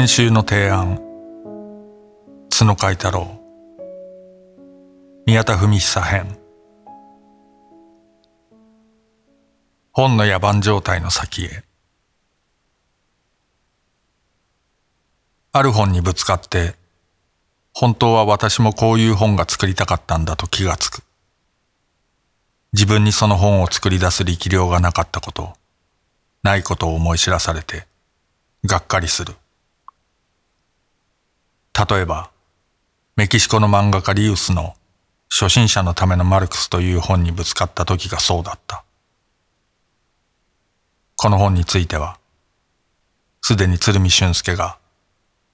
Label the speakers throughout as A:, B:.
A: 編集の提案。角海太郎。宮田文久編。本の野蛮状態の先へ。ある本にぶつかって本当は私もこういう本が作りたかったんだと気がつく。自分にその本を作り出す力量がなかったことないことを思い知らされてがっかりする。例えば、メキシコの漫画家リウスの初心者のためのマルクスという本にぶつかった時がそうだった。この本については、すでに鶴見俊介が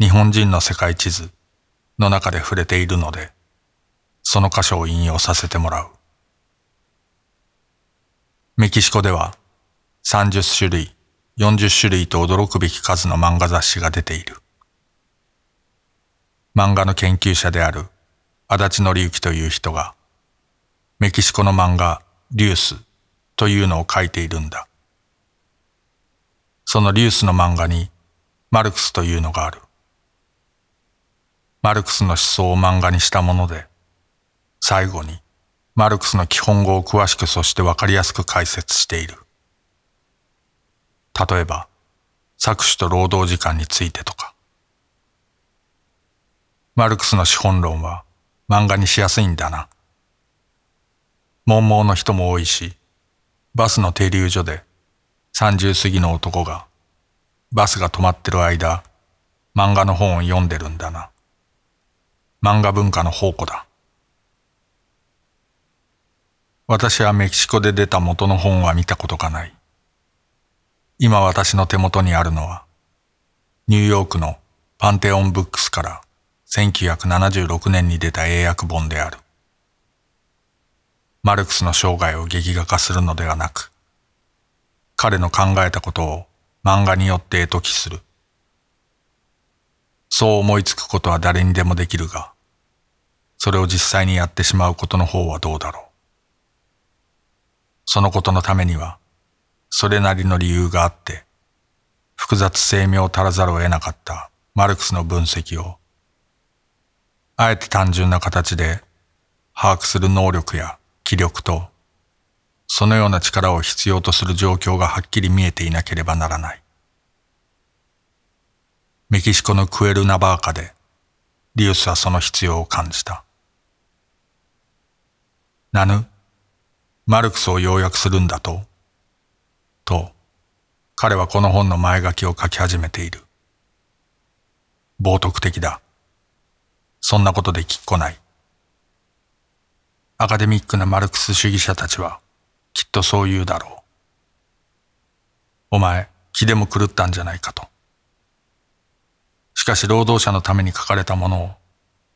A: 日本人の世界地図の中で触れているので、その箇所を引用させてもらう。メキシコでは30種類、40種類と驚くべき数の漫画雑誌が出ている。漫画の研究者である足立則之という人が、メキシコの漫画、リュースというのを書いているんだ。そのリュースの漫画に、マルクスというのがある。マルクスの思想を漫画にしたもので、最後に、マルクスの基本語を詳しくそしてわかりやすく解説している。例えば、搾取と労働時間についてとか。マルクスの資本論は漫画にしやすいんだな。悶々の人も多いし、バスの停留所で30過ぎの男がバスが止まってる間、漫画の本を読んでるんだな。漫画文化の宝庫だ。私はメキシコで出た元の本は見たことがない。今私の手元にあるのは、ニューヨークのパンテオンブックスから1976年に出た英訳本である。マルクスの生涯を劇画化するのではなく、彼の考えたことを漫画によって絵解きする。そう思いつくことは誰にでもできるが、それを実際にやってしまうことの方はどうだろう。そのことのためには、それなりの理由があって、複雑性名を足らざるを得なかったマルクスの分析をあえて単純な形で把握する能力や気力と、そのような力を必要とする状況がはっきり見えていなければならない。メキシコのクエルナバーカで、リウスはその必要を感じた。なぬ、マルクスを要約するんだとと、彼はこの本の前書きを書き始めている。冒涜的だ。そんなことできっこない。アカデミックなマルクス主義者たちはきっとそう言うだろう。お前、気でも狂ったんじゃないかと。しかし労働者のために書かれたものを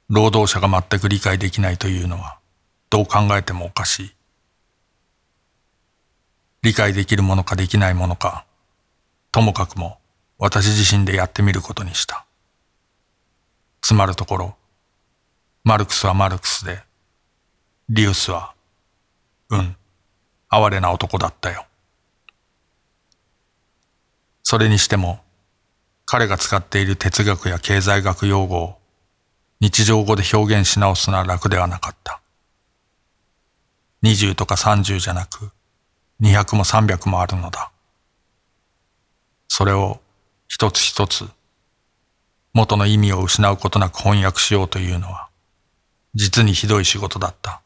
A: 労働者が全く理解できないというのはどう考えてもおかしい。理解できるものかできないものか、ともかくも私自身でやってみることにした。つまるところ、マルクスはマルクスで、リウスは、うん、哀れな男だったよ。それにしても、彼が使っている哲学や経済学用語を日常語で表現し直すのは楽ではなかった。20とか30じゃなく、200も300もあるのだ。それを一つ一つ元の意味を失うことなく翻訳しようというのは実にひどい仕事だった。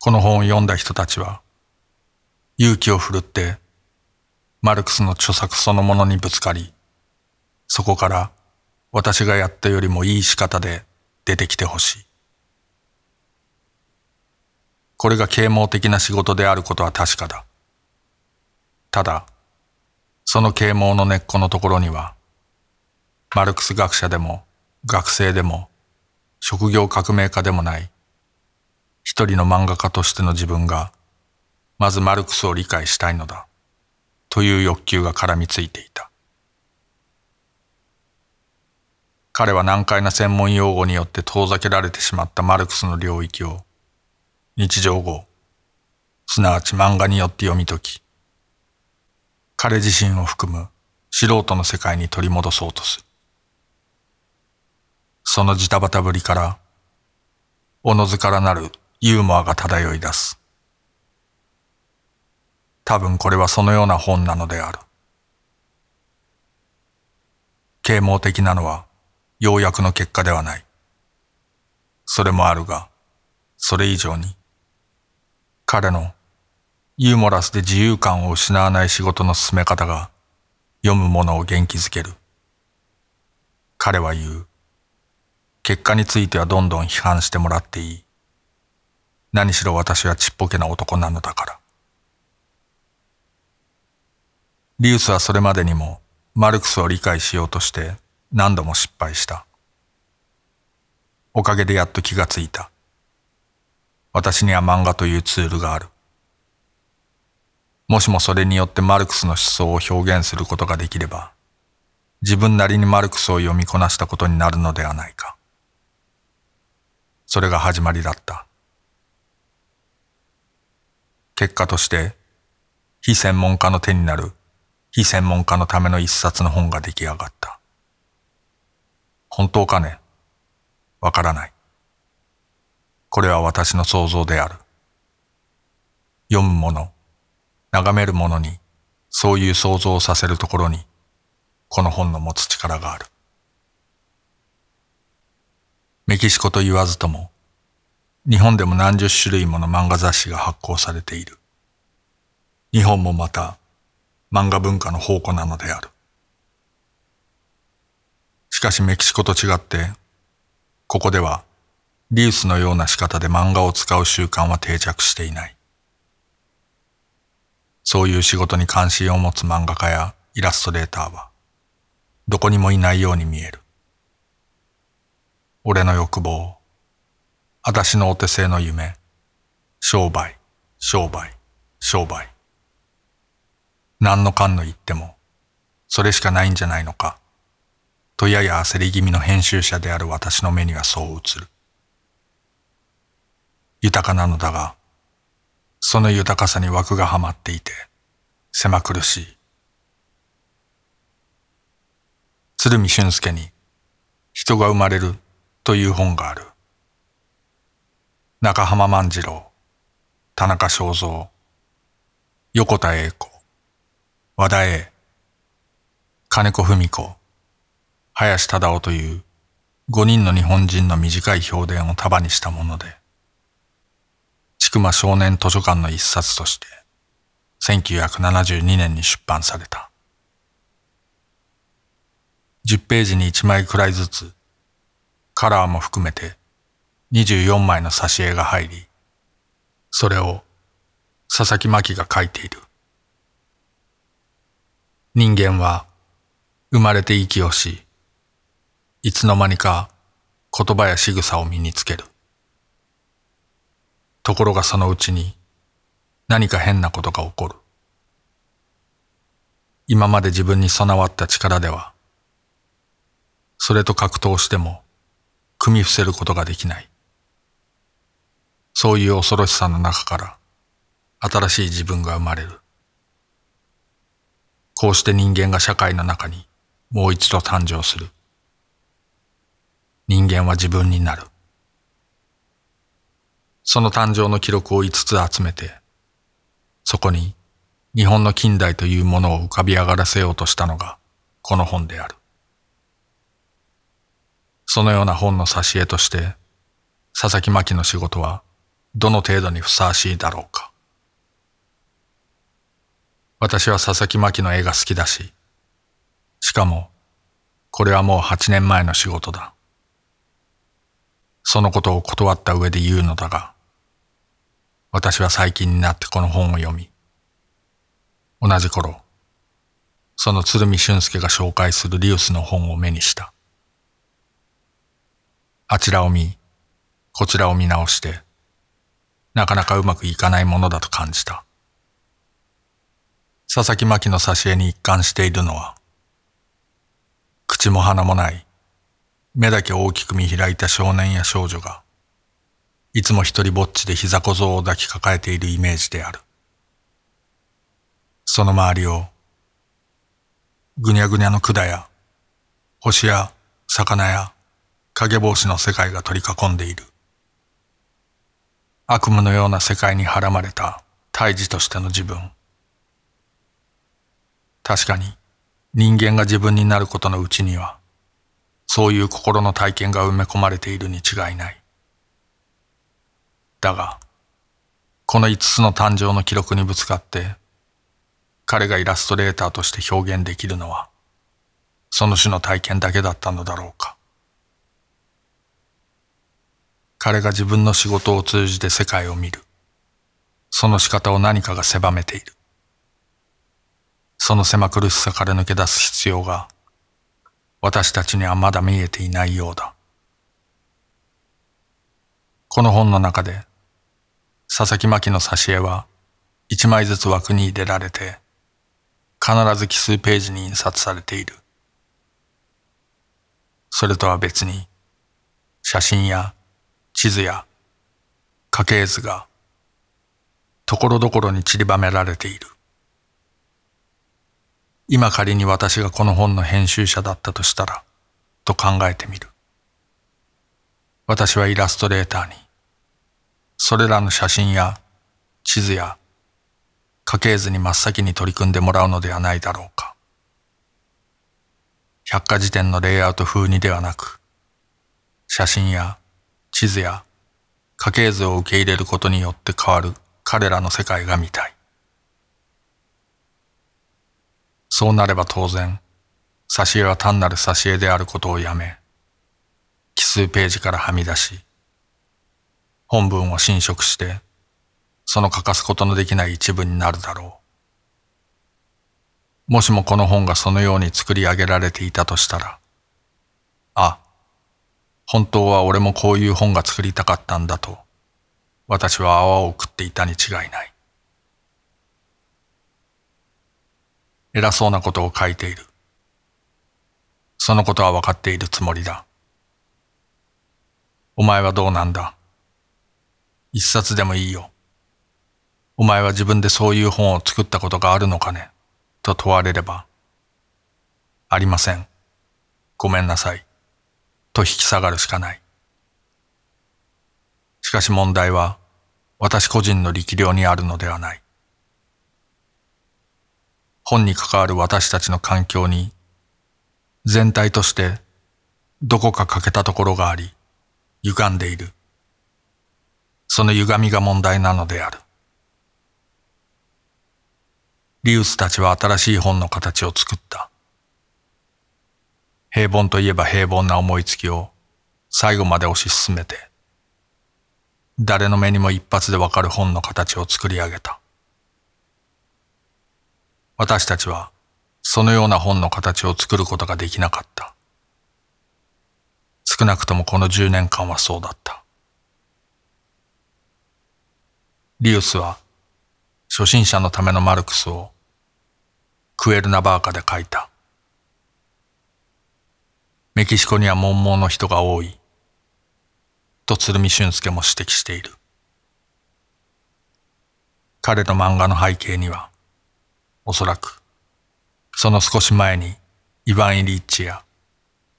A: この本を読んだ人たちは、勇気を振るって、マルクスの著作そのものにぶつかり、そこから私がやったよりもいい仕方で出てきてほしい。これが啓蒙的な仕事であることは確かだ。ただ、その啓蒙の根っこのところには、マルクス学者でも学生でも職業革命家でもない一人の漫画家としての自分がまずマルクスを理解したいのだという欲求が絡みついていた彼は難解な専門用語によって遠ざけられてしまったマルクスの領域を日常語すなわち漫画によって読み解き彼自身を含む素人の世界に取り戻そうとする。そのジタバタぶりから、おのずからなるユーモアが漂い出す。多分これはそのような本なのである。啓蒙的なのは要約の結果ではない。それもあるが、それ以上に、彼のユーモラスで自由感を失わない仕事の進め方が読む者を元気づける。彼は言う。結果についてはどんどん批判してもらっていい。何しろ私はちっぽけな男なのだから。リウスはそれまでにもマルクスを理解しようとして何度も失敗した。おかげでやっと気がついた。私には漫画というツールがある。もしもそれによってマルクスの思想を表現することができれば、自分なりにマルクスを読みこなしたことになるのではないか。それが始まりだった。結果として、非専門家の手になる非専門家のための一冊の本が出来上がった。本当かね？わからない。これは私の想像である。読むもの、眺めるものに、そういう想像をさせるところに、この本の持つ力がある。メキシコと言わずとも、日本でも何十種類もの漫画雑誌が発行されている。日本もまた、漫画文化の宝庫なのである。しかしメキシコと違って、ここではリウスのような仕方で漫画を使う習慣は定着していない。そういう仕事に関心を持つ漫画家やイラストレーターは、どこにもいないように見える。俺の欲望、私のお手製の夢、商売、商売、商売。何のかんの言っても、それしかないんじゃないのか。とやや焦り気味の編集者である私の目にはそう映る。豊かなのだが、その豊かさに枠がはまっていて、狭苦しい。鶴見俊介に、人が生まれるという本がある。中浜万次郎、田中正造、横田栄子、和田栄、金子文子、林忠夫という五人の日本人の短い評伝を束にしたもので、千曲少年図書館の一冊として、1972年に出版された。10ページに1枚くらいずつ、カラーも含めて24枚の挿絵が入り、それを佐々木真希が書いている。人間は生まれて息をし、いつの間にか言葉や仕草を身につける。ところがそのうちに何か変なことが起こる。今まで自分に備わった力では、それと格闘しても組み伏せることができない。そういう恐ろしさの中から新しい自分が生まれる。こうして人間が社会の中にもう一度誕生する。人間は自分になる。その誕生の記録を5つ集めて、そこに日本の近代というものを浮かび上がらせようとしたのがこの本である。そのような本の挿絵として、佐々木真希の仕事はどの程度にふさわしいだろうか。私は佐々木真希の絵が好きだし、しかも、これはもう8年前の仕事だ。そのことを断った上で言うのだが、私は最近になってこの本を読み、同じ頃、その鶴見俊介が紹介するリウスの本を目にした。あちらを見、こちらを見直して、なかなかうまくいかないものだと感じた。佐々木真希の挿絵に一貫しているのは、口も鼻もない目だけ大きく見開いた少年や少女が、いつも一人ぼっちで膝小僧を抱きかかえているイメージである。その周りを、ぐにゃぐにゃの管や、星や魚や影帽子の世界が取り囲んでいる。悪夢のような世界にはらまれた胎児としての自分。確かに人間が自分になることのうちには、そういう心の体験が埋め込まれているに違いない。だが、この五つの誕生の記録にぶつかって、彼がイラストレーターとして表現できるのは、その種の体験だけだったのだろうか。彼が自分の仕事を通じて世界を見る。その仕方を何かが狭めている。その狭苦しさから抜け出す必要が、私たちにはまだ見えていないようだ。この本の中で、佐々木真希の挿絵は一枚ずつ枠に入れられて、必ず奇数ページに印刷されている。それとは別に、写真や地図や家系図が、ところどころに散りばめられている。今仮に私がこの本の編集者だったとしたら、と考えてみる。私はイラストレーターに、それらの写真や地図や家系図に真っ先に取り組んでもらうのではないだろうか。百科事典のレイアウト風にではなく、写真や地図や家系図を受け入れることによって変わる彼らの世界が見たい。そうなれば当然、挿絵は単なる挿絵であることをやめ、奇数ページからはみ出し、本文を侵食して、その欠かすことのできない一部になるだろう。もしもこの本がそのように作り上げられていたとしたら、あ、本当は俺もこういう本が作りたかったんだと、私は泡を食っていたに違いない。偉そうなことを書いている。そのことは分かっているつもりだ。お前はどうなんだ？一冊でもいいよ。お前は自分でそういう本を作ったことがあるのかね？と問われれば。ありません。ごめんなさい。と引き下がるしかない。しかし問題は私個人の力量にあるのではない。本に関わる私たちの環境に全体としてどこか欠けたところがあり歪んでいる。その歪みが問題なのである。リウスたちは新しい本の形を作った。平凡といえば平凡な思いつきを最後まで推し進めて、誰の目にも一発でわかる本の形を作り上げた。私たちはそのような本の形を作ることができなかった。少なくともこの10年間はそうだった。リウスは初心者のためのマルクスをクエルナバーカで書いた。メキシコには悶々の人が多い。と鶴見俊介も指摘している。彼の漫画の背景には、おそらく、その少し前にイヴァン・イリッチや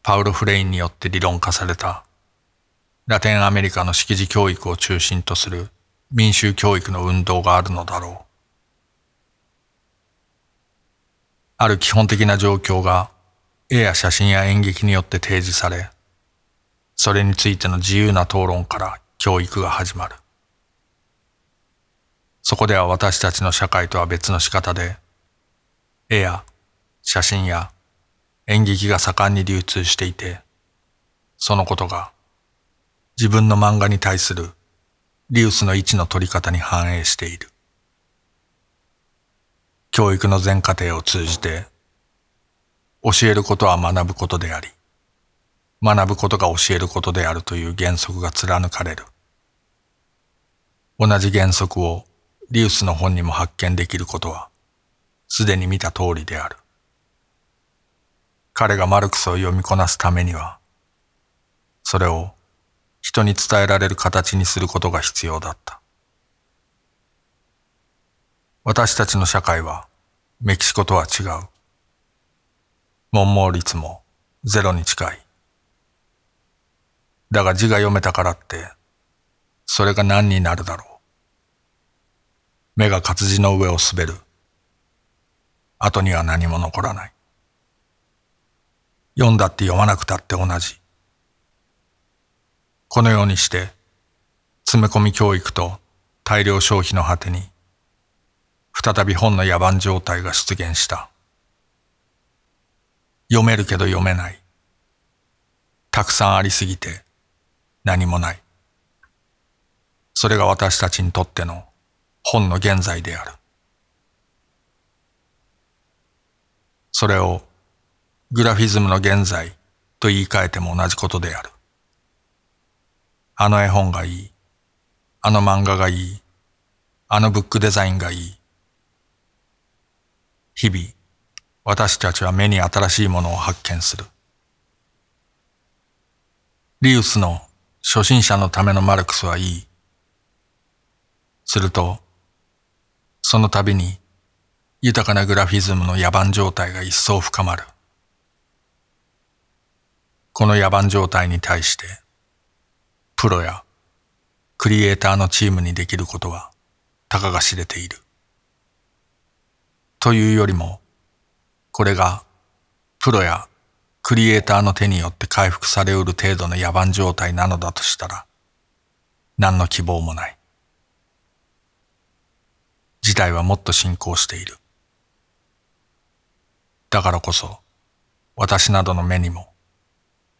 A: パウロ・フレインによって理論化されたラテンアメリカの識字教育を中心とする民衆教育の運動があるのだろう。ある基本的な状況が絵や写真や演劇によって提示され、それについての自由な討論から教育が始まる。そこでは私たちの社会とは別の仕方で絵や写真や演劇が盛んに流通していて、そのことが自分の漫画に対するリウスの位置の取り方に反映している。教育の全過程を通じて、教えることは学ぶことであり、学ぶことが教えることであるという原則が貫かれる。同じ原則をリウスの本にも発見できることは、すでに見た通りである。彼がマルクスを読みこなすためには、それを人に伝えられる形にすることが必要だった。私たちの社会はメキシコとは違う。文盲率もゼロに近い。だが字が読めたからって、それが何になるだろう。目が活字の上を滑る。後には何も残らない。読んだって読まなくたって同じ。このようにして、詰め込み教育と大量消費の果てに、再び本の野蛮状態が出現した。読めるけど読めない。たくさんありすぎて何もない。それが私たちにとっての本の現在である。それをグラフィズムの現在と言い換えても同じことである。あの絵本がいい。あの漫画がいい。あのブックデザインがいい。日々、私たちは目に新しいものを発見する。リウスの初心者のためのマルクスはいい。すると、その度に豊かなグラフィズムの野蛮状態が一層深まる。この野蛮状態に対して、プロやクリエイターのチームにできることはたかが知れている。というよりも、これがプロやクリエイターの手によって回復されうる程度の野蛮状態なのだとしたら、何の希望もない。事態はもっと進行している。だからこそ、私などの目にも、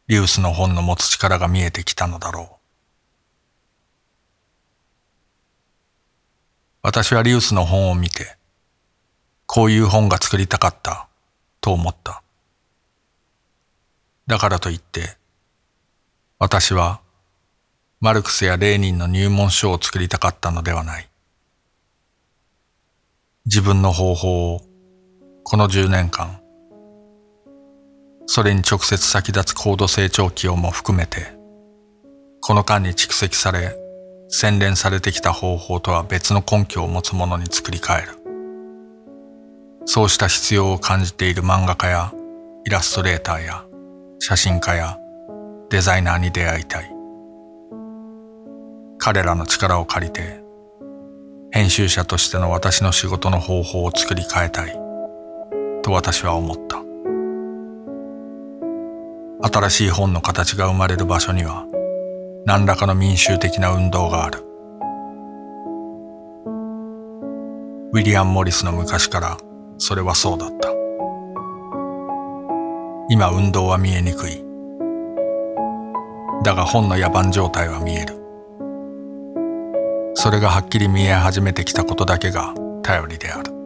A: リウスの本の持つ力が見えてきたのだろう。私はリウスの本を見て、こういう本が作りたかったと思った。だからといって、私はマルクスやレーニンの入門書を作りたかったのではない。自分の方法をこの10年間、それに直接先立つ高度成長期をも含めて、この間に蓄積され洗練されてきた方法とは別の根拠を持つものに作り変える。そうした必要を感じている漫画家やイラストレーターや写真家やデザイナーに出会いたい。彼らの力を借りて編集者としての私の仕事の方法を作り変えたいと私は思った。新しい本の形が生まれる場所には何らかの民衆的な運動がある。ウィリアム・モリスの昔からそれはそうだった。今運動は見えにくい。だが本の野蛮状態は見える。それがはっきり見え始めてきたことだけが頼りである。